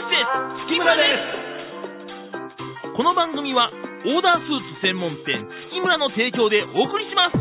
まして月村です。この番組はオーダースーツ専門店月村の提供でお送りします。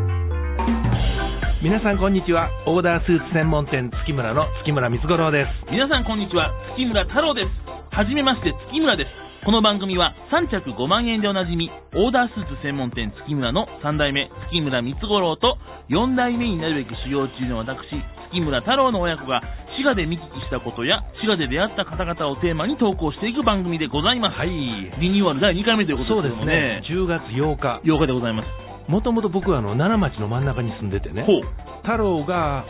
皆さんこんにちは。オーダースーツ専門店月村の月村光五郎です。皆さんこんにちは。月村太郎です。はじめまして月村です。この番組は3着5万円でおなじみオーダースーツ専門店月村の3代目月村光五郎と4代目になるべく修行中の私月村太郎の親子が滋賀で見聞きしたことや滋賀で出会った方々をテーマに投稿していく番組でございます、はい。リニューアル第2回目ということそうですすでけどもね。10月8日。8日でございます。もともと僕はあの奈良町の真ん中に住んでてね。ほう。太郎が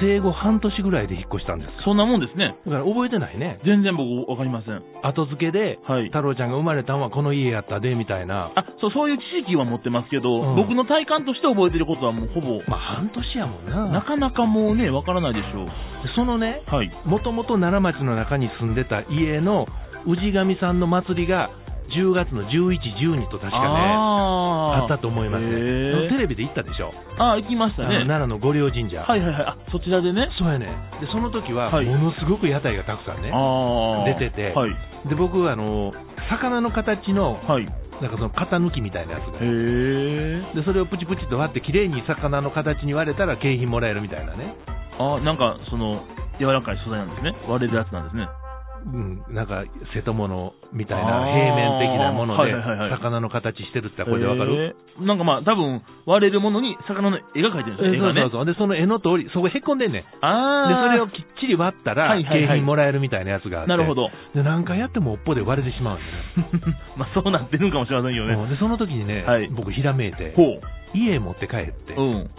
生後半年ぐらいで引っ越したんです。そんなもんですね。だから覚えてないね。全然僕わかりません。後付けではい。太郎ちゃんが生まれたんはこの家やったでみたいな。あそうそういう知識は持ってますけど、うん。僕の体感として覚えてることはもうほぼ、まあ半年やもんな。なかなかもうねわからないでしょう。でそのねはい。もともと奈良町の中に住んでた家の氏神さんの祭りが10月の11、12と確かねあったと思いますへねーテレビで行ったでしょ。あー行きましたね。奈良の御陵神社。はいはいはい。あそちらでね。そうやね。でその時ははい。ものすごく屋台がたくさんね、あー。出てて。はい。で僕はあの魚の形のはい。なんかその型抜きみたいなやつが。へえでそれをプチプチと割って綺麗に魚の形に割れたら景品もらえるみたいなね。あなんかその柔らかい素材なんですね。割れるやつなんですねうん、なんか瀬戸物みたいな平面的なもので魚の形してるってこれでわかる。へー。なんかまあ多分割れるものに魚の絵が描いてるんですね絵がねそうそうそう。でその絵の通りそこへっこんでんねん。でああそれをきっちり割ったら景品もらえるみたいなやつがあって。なるほど。で何回やってもおっぽで割れてしまうんだよね。まあそうなってるんかもしれませんよね。うん。でその時にね、はい。僕ひらめいてほ家へ持って帰って、うう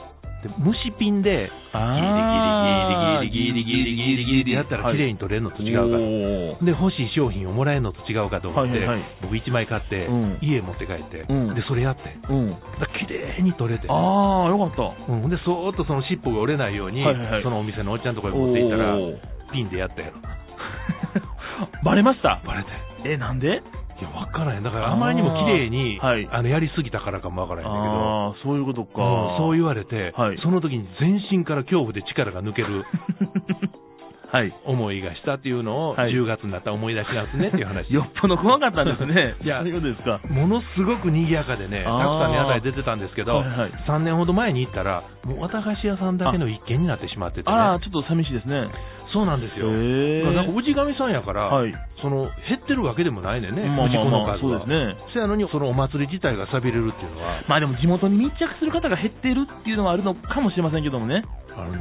んで虫ピンであー。ギリギリギリギリギリギリギリってやったら綺麗に取れるのと違うから、で欲しい商品をもらえるのと違うかと思って、僕1枚買って、うん家へ持って帰って、うんでそれやってうんだ綺麗に取れて、ああよかったうん、でそーっとその尻尾が折れないように、そのお店のおっちゃんのところに持って行ったらピンでやったやろバレましたバレてえなんでいや分からへん。だからあまりにも綺麗にあーはい。あのやりすぎたからかも分からへんだけど。ああそういうことか、うんそう言われて、はい。その時に全身から恐怖で力が抜ける はい。思いがしたっていうのをはい。10月になったら思い出しますねっていう話。よっぽど怖かったんですね。いやそうですか。ものすごく賑やかでね、たくさんの屋台出てたんですけど、はいはい。3年ほど前に行ったら、もう綿菓子屋さんだけの一軒になってしまっててね、ああちょっと寂しいですね。そうなんですよ、なんか氏神さんやから、はい。その減ってるわけでもないねんね、まあまあまあ氏子の数は。そうですね。そやのに、そのお祭り自体が寂れるっていうのは、まあでも地元に密着する方が減ってるっていうのはあるのかもしれませんけどもね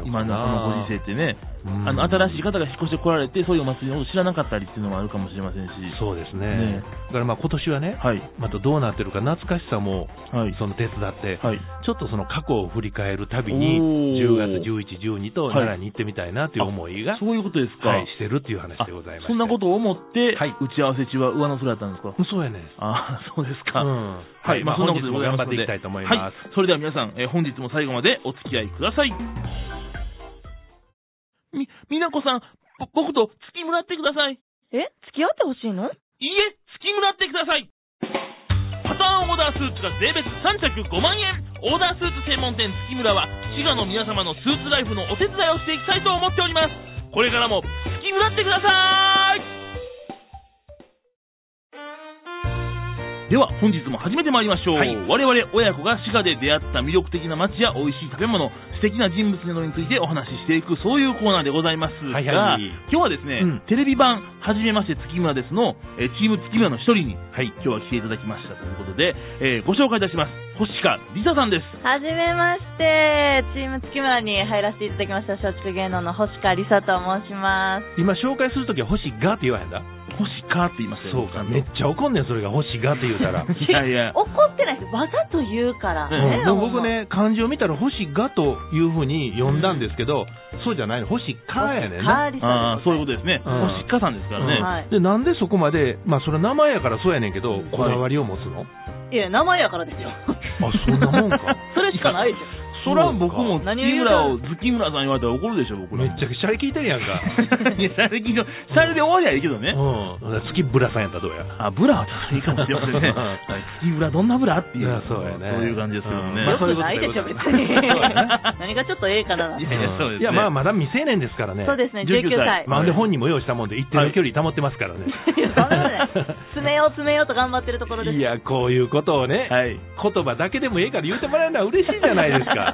今のこのご時世ってねうん。あの新しい方が引っ越してこられてそういうお祭りのこと知らなかったりっていうのもあるかもしれませんし。そうですね、ね。だからまあ今年はね、はい。またどうなってるか、懐かしさもはい。その手伝って、はい。ちょっとその過去を振り返るたびに、おー。10月11、12とはい。奈良に行ってみたいなという思いが、そういうことですか、はい、してるっていう話でございまあす。そんなことを思って、はい。打ち合わせ中は上の空だったんですか？そうやね。ああ そうですか、うん。はい、まあ、そんなことでございますので。頑張っていきたいと思います。はい、それでは皆さん、えー本日も最後までお付き合いください。み、みなこさん、ぼ僕と月村ってください。え？付き合ってほしいの？いいえ、月村ってください。パターンオーダースーツが税別3着5万円。オーダースーツ専門店月村は、滋賀の皆様のスーツライフのお手伝いをしていきたいと思っております。これからも月村ってください。では本日も始めてまいりましょう、はい。我々親子が滋賀で出会った魅力的な街や美味しい食べ物素敵な人物などについてお話ししていくそういうコーナーでございますが、はいはい今日はですね、うん。テレビ版「はじめまして月村ですの」えーチーム月村の一人に、はい。今日は来ていただきましたということで、えーご紹介いたします。星川梨沙さんです。はじめまして、チーム月村に入らせていただきました、松竹芸能の星川梨沙と申します。今紹介するときは星がって言わへんだ。星川って言いましたよそうか、めっちゃ怒んねん、それが星がって言うたら。いやいや怒ってないです。わざと言うから。うんねうんでも僕、ね、漢字を見たら星がというふうに読んだんですけど、そうじゃないの、星かやねんな。カーリサああそういうことですね、うん星川さんですからね、うんはいで、なんでそこまで、まあそれは名前やからそうやねんけど、こだわりを持つの、いや、名前やからですよ。あ、そんなもんか。それしかないですよ。そら僕も何月を言うと村を月村さん言われたら怒るでしょ、僕らめっちゃシャレ聞いてるやんか。いや、シャレ聞いて、シャレで終わりゃいいけどね。うん。月ブラさんやったらどうや？あ、ブラはちょっといいかもしれませんね。はい月村どんなブラ？っていう。いやそうやねそういう感じですけどね。まあよくないでしょ、別に。何がちょっとええかな。いやいやそうですねいや、まあ、まだ未成年ですからね。そうですね、19 19歳。まあ、で本人も用意したもんで、一定の距離保ってますからね。いや、そんなことない。詰めよう詰めようと頑張ってるところです。いや、こういうことをね、はい。言葉だけでもええから言うてもらえるのは嬉しいじゃないですか。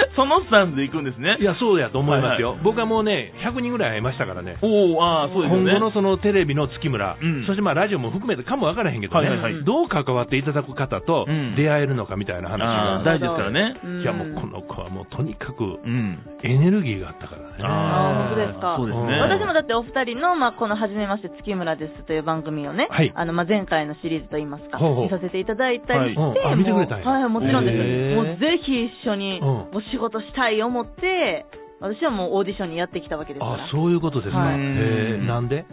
そのスタンスで行くんですねい。や、そうやと思いますよ。はい僕はもうね、100人ぐらい会いましたからね。おおああ、そうですよね。今後のそのテレビの月村、うんそしてまあラジオも含めてかもわからへんけどね、はいはいはいどう関わっていただく方とうん出会えるのかみたいな話が、あー大事ですからね。うんいやもうこの子はもうとにかくうん。エネルギーがあったからね。あー本当ですかそうですね。私もだってお二人の、まあ、この初めまして月村ですという番組をね、はいあの、まあ、前回のシリーズといいますか、ほうほう見させていただいたりして、はいうんあ見てくれたんやもうはい、もちろんへです。ーもうぜひ一緒にうんお仕事したい思って、私はもうオーディションにやってきたわけですから。あそういうことですか、はい。えー。なんで？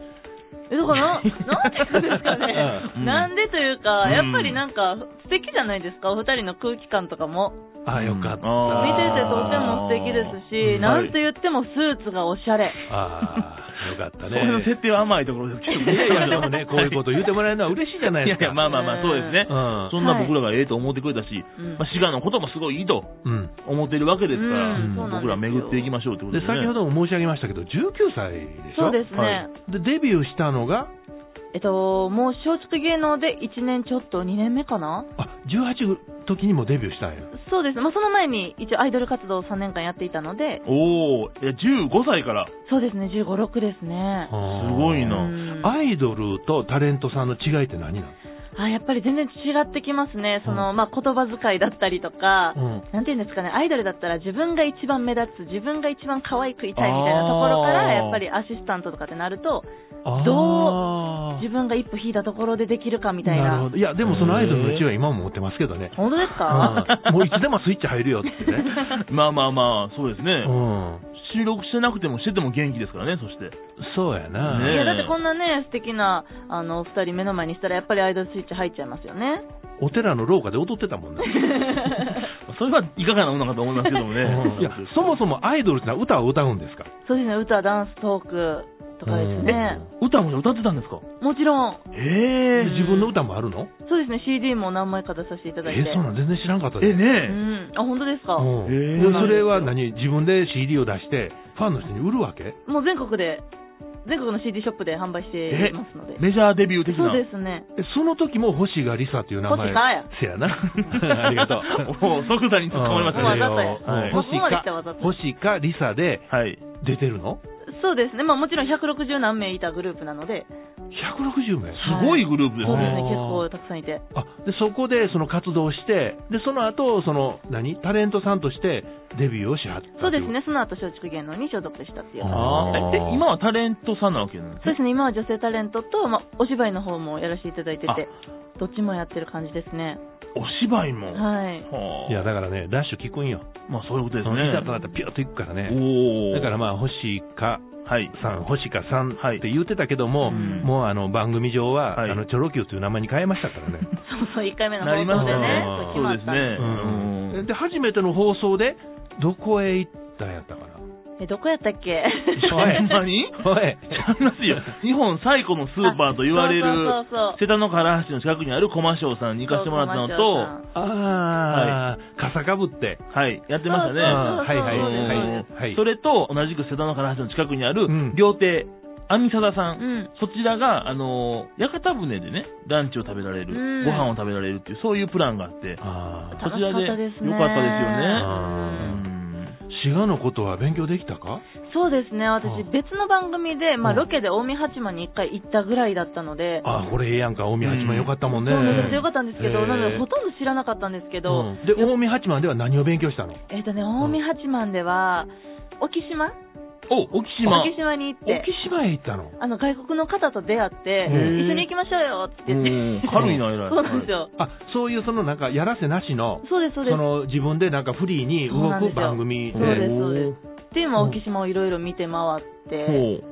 えだからな、なんていうんですかね、うん。なんでというか、うん。やっぱりなんか、素敵じゃないですか、お二人の空気感とかも。あよかった、見ててとても素敵ですし、うん。なんと言ってもスーツがおしゃれ。あーよかったこのね設定は甘いところですけどいやいやでもねこういうこと言ってもらえるのは嬉しいじゃないですか。いやいや、まあまあまあ、そうですね。うん。そんな僕らがええと思ってくれたし、うん。まあ、滋賀のこともすごいいいとうん。思ってるわけですから、僕ら巡っていきましょうってことですね。で先ほども申し上げましたけど19歳でしょ？そうですね。はい。でデビューしたのがえっと、もう松竹芸能で1年ちょっと、2年目かな？あ18の時にもデビューしたんや。そうです。ね。まあ、その前に一応アイドル活動を3年間やっていたので、おお、いや15歳から。そうですね、15、6ですね。すごいな。うん。アイドルとタレントさんの違いって何なのあやっぱり全然違ってきますね。その、まあ、言葉遣いだったりとか、うん。なんていうんですかね、アイドルだったら自分が一番目立つ、自分が一番可愛くいたいみたいなところから、やっぱりアシスタントとかってなると、ど自分が一歩引いたところでできるかみたいな。なるほど。いやでもそのアイドルの違い今も持ってますけどね。本当ですか、うん。もういつでもスイッチ入るよってね。まあまあまあ、そうですね。うん収録してなくてもしてても元気ですからね、そして。そうやな、ねいや、だってこんなね、素敵な、あの、お二人目の前にしたら、やっぱりアイドルスイッチ入っちゃいますよね。お寺の廊下で踊ってたもんな、それはいかがなものかと思いますけどもね。うんいやそもそもアイドルってのは歌を歌うんですか？そうですね、歌、ダンス、トークとかですね。歌も歌ってたんですか？もちろん、ええ自分の歌もあるの？そうですね、CD も何枚か出させていただいて。えそうなん全然知らんかったえです。うねん。あ、本当ですか？うん。へえでそれは何自分で CD を出してファンの人に売るわけ？もう全国で、全国の CD ショップで販売していますので。メジャーデビュー的な？そうですね。えその時も星賀梨沙という名前。星香やせやな。ありがとう。おー即座に突っ込まれましたね。もうわざとや。はい。ここまで来たらわざと。星か梨沙ではい。出てるの？そうですね。まあもちろん160何名いたグループなので、160名？すごいグループですそうですね、ね。結構たくさんいて。あでそこでその活動をしてでその後その何？タレントさんとしてデビューをしはったそうですね、その後松竹芸能に所属したっていう。ああーーえ、今はタレントさんなわけなんですね？そうですね、今は女性タレントと、まあ、お芝居の方もやらせていただいてて、どっちもやってる感じですね。お芝居も？はい。はいやだからねダッシュ聞くんよまあそういうことですね。リサとなったらピュッといくからねおお。だからまあ星かはい。さん星かさんっはい。て言ってたけども、うん。もうあの番組上は、はい。あのチョロ Q という名前に変えましたからね。そうそう、1回目の放送でねそう。ですね。で初めての放送でどこへ行ったんやったかなえ、どこやったっけ？ほんまに？おい。ちゃいますよ。日本最古のスーパーと言われる、そうそうそう瀬田の唐橋の近くにある駒商さんに行かせてもらったのと、ああ、傘かぶって。はい、やってましたね。はいはいはい。はい。それと同じく瀬田の唐橋の近くにあるうん。料亭、阿弥貞さん。うん。そちらが、あのー屋形船でね、ランチを食べられる、うん。ご飯を食べられるっていう、そういうプランがあって、あー。こちらで、よかったですよね。あー。うん滋賀のことは勉強できたか？そうですね、私、うん別の番組で、まあ、うん。ロケで近江八幡に1回行ったぐらいだったので、あこれええやんか。近江八幡よかったもんね、そうなんですよ。かったんですけど、なので、ほとんど知らなかったんですけど、うん。で近江八幡では何を勉強したの？えっ、とね、近江八幡では、沖島お、沖島。沖島に行って、沖島へ行ったの？あの外国の方と出会って、一緒に行きましょうよって言って、うん。軽いな、偉い。そうなんですよ。あそういうそのなんかやらせなしのそうです、そうです。の自分でなんかフリーに動く番組で。そうですよそうです、で、今、沖島をいろいろ見て回って、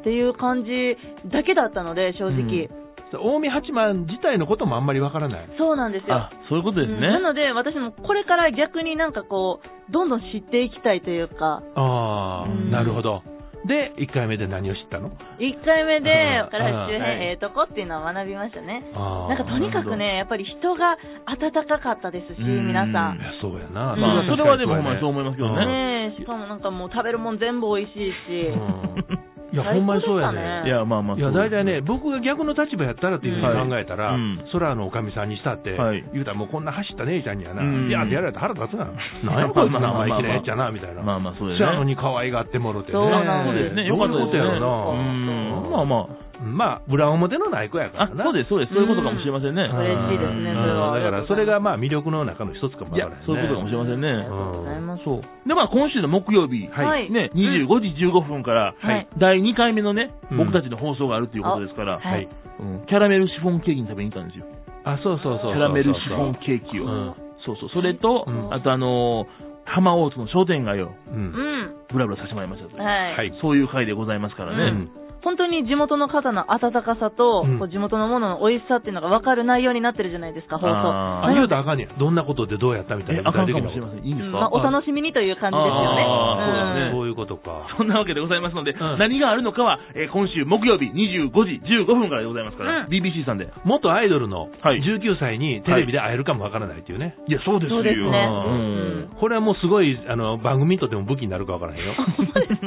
っていう感じだけだったので、正直。近江八幡自体のこともあんまりわからない。そうなんですよ。あ、そういうことですうんなね。ので、私もこれから逆になんかこう、どんどん知っていきたいというか、ああ、うんなるほど。で、1回目で何を知ったの？1回目でうん、から周辺ええとこっていうのは学びましたね。あなんかとにかくね、やっぱり人が温かかったですし、うん皆さんい。やそうやな。うんまあ、それはでもほんまにそう思いますけどね。ねえ、しかもなんかもう食べるもん全部美味しいし、うんいや、ほんまにそうやね。いや、まあまあ。いや、大体ね、僕が逆の立場やったらっていうふうに考えたら、うん空のおかみさんにしたって、はい言うたらもうこんな走った姉ちゃんにやな、うんいやってやられたら腹立つな。なんやこいつ生意気なやっちゃな、みたいな。まあまあ、そうですね。そやのに可愛がってもろてね。そうですね。よかったやろうな。ん。まあままあ、裏表のない子やからな。そうです、そうです。そういうことかもしれませんね。うん嬉しいですね、それは。うんだから、それがまあ魅力の中の一つかもいやわからない、ね。そういうことかもしれませんね。ありがとうございます。そう。で、まあ、今週の木曜日、はいね、25時15分から、はい第2回目のね、うん僕たちの放送があるということですから、キャラメルシフォンケーキに食べに行ったんですよ。あ、そうそうそう。キャラメルシフォンケーキを。うんそうそう。それと、うんあとあのー浜大津の商店街をうん。うん。ブラブラさせてもらいましたというはい。はいそういう回でございますからね。うん本当に地元の方の温かさと、うん地元のものの美味しさっていうのが分かる内容になってるじゃないですか、放送。ああ、言うたらあかんねや。どんなことでどうやったみたいえ、なあかんかもしれません。いいんですか、うんまあ、お楽しみにという感じですよね。あーそうだねんそういうことか。そんなわけでございますので、うん何があるのかは、えー今週木曜日25時15分からでございますから、うん BBC さんで。元アイドルのはい19歳にテレビで会えるかもわからないっていうね。いや、そうですよ。そうですねうんこれはもうすごい、あの、番組にとっても武器になるかわからへんよ。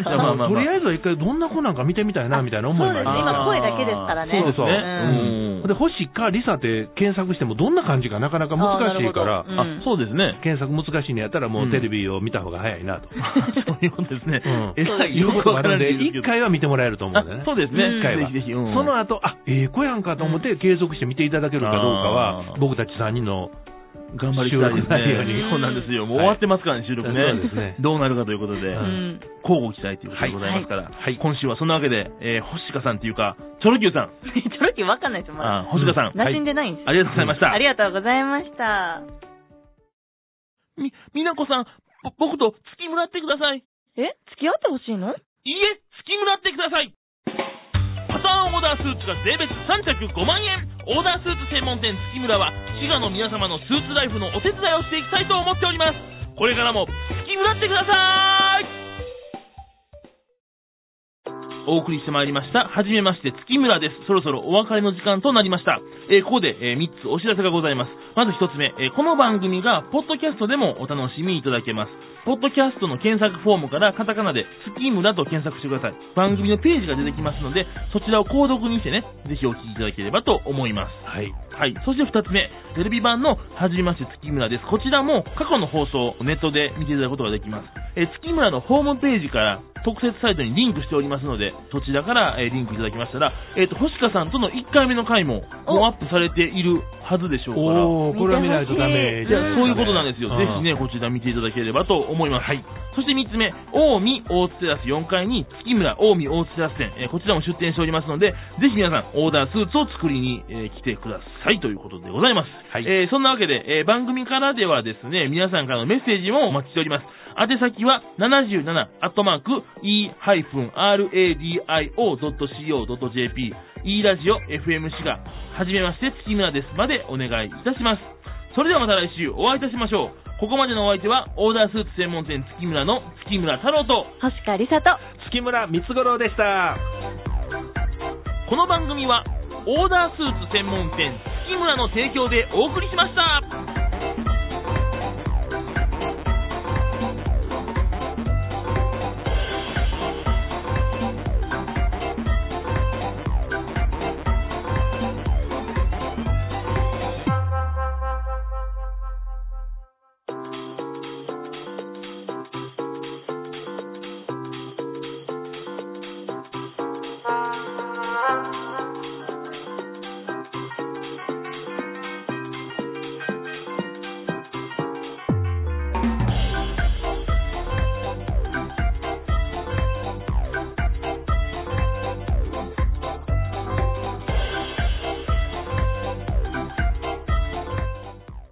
まあまあまあ。とりあえずは一回どんな子なんか見てみたいな、みたいな思いもありそうですね。ます今声だけですからね。そうですね。うん。うん。で、星かリサって検索してもどんな感じかなかなか難しいからあそうですね。検索難しいのやったらもうテレビを見た方が早いなと。そういうことですね。うん。よくわからないですけど。回は見てもらえると思うんだよね。あそうですね。うん。一回は。ぜひぜひ。うん。その後、あ、ええ子やんかと思って継続して見ていただけるかどうかは僕たち3人の頑張りたいですね。にそうなんですよ。もう終わってますからね、収録ね。どうなるかということで。交互期待ということでございますから、はい今週はそんなわけで、えー、星香さんというか、チョロ Q さん、ちょろき分かんないですよ、まだ。あ星香さん、うん馴染んでないんです。ありがとうございました。ありがとうございました。み、みなこさん、ぼ僕と月村ってください。え？付き合ってほしいの？いいえ、月村ってください。パターンオーダースーツが税別3着5万円。オーダースーツ専門店月村は、滋賀の皆様のスーツライフのお手伝いをしていきたいと思っております。これからも月村ってくださーい。お送りしてまいりました。はじめまして、月村です。そろそろお別れの時間となりました。えーここで、え3つお知らせがございます。まず1つ目、えーこの番組が、ポッドキャストでもお楽しみいただけます。ポッドキャストの検索フォームからカタカナで月村と検索してください。番組のページが出てきますので、そちらを購読にしてね、ぜひお聞きいただければと思います。はい。はい。そして二つ目、テレビ版のはじめまして月村です。こちらも過去の放送をネットで見ていただくことができます。えー月村のホームページから特設サイトにリンクしておりますので、そちらから、えーリンクいただきましたら、えっ、と、星香さんとの1回目の回も、もうアップされているはずでしょうから。おー、これは見ないとダメじゃあ、そういうことなんですよ。うんぜひね、こちら見ていただければと思います。はい。そして3つ目、近江大津テラス4階に月村近江大津テラス店、えーこちらも出店しておりますので、ぜひ皆さん、オーダースーツを作りに、えー来てくださいということでございます。はいえーそんなわけで、えー番組からではですね、皆さんからのメッセージもお待ちしております。宛先は77アットマーク e-radio.co.jp e ラジオ FM 滋賀はじめまして月村ですまでお願いいたします。それではまた来週お会いいたしましょう。ここまでのお相手はオーダースーツ専門店月村の月村太郎と星川りさと。月村光五郎でした。この番組はオーダースーツ専門店月村の提供でお送りしました。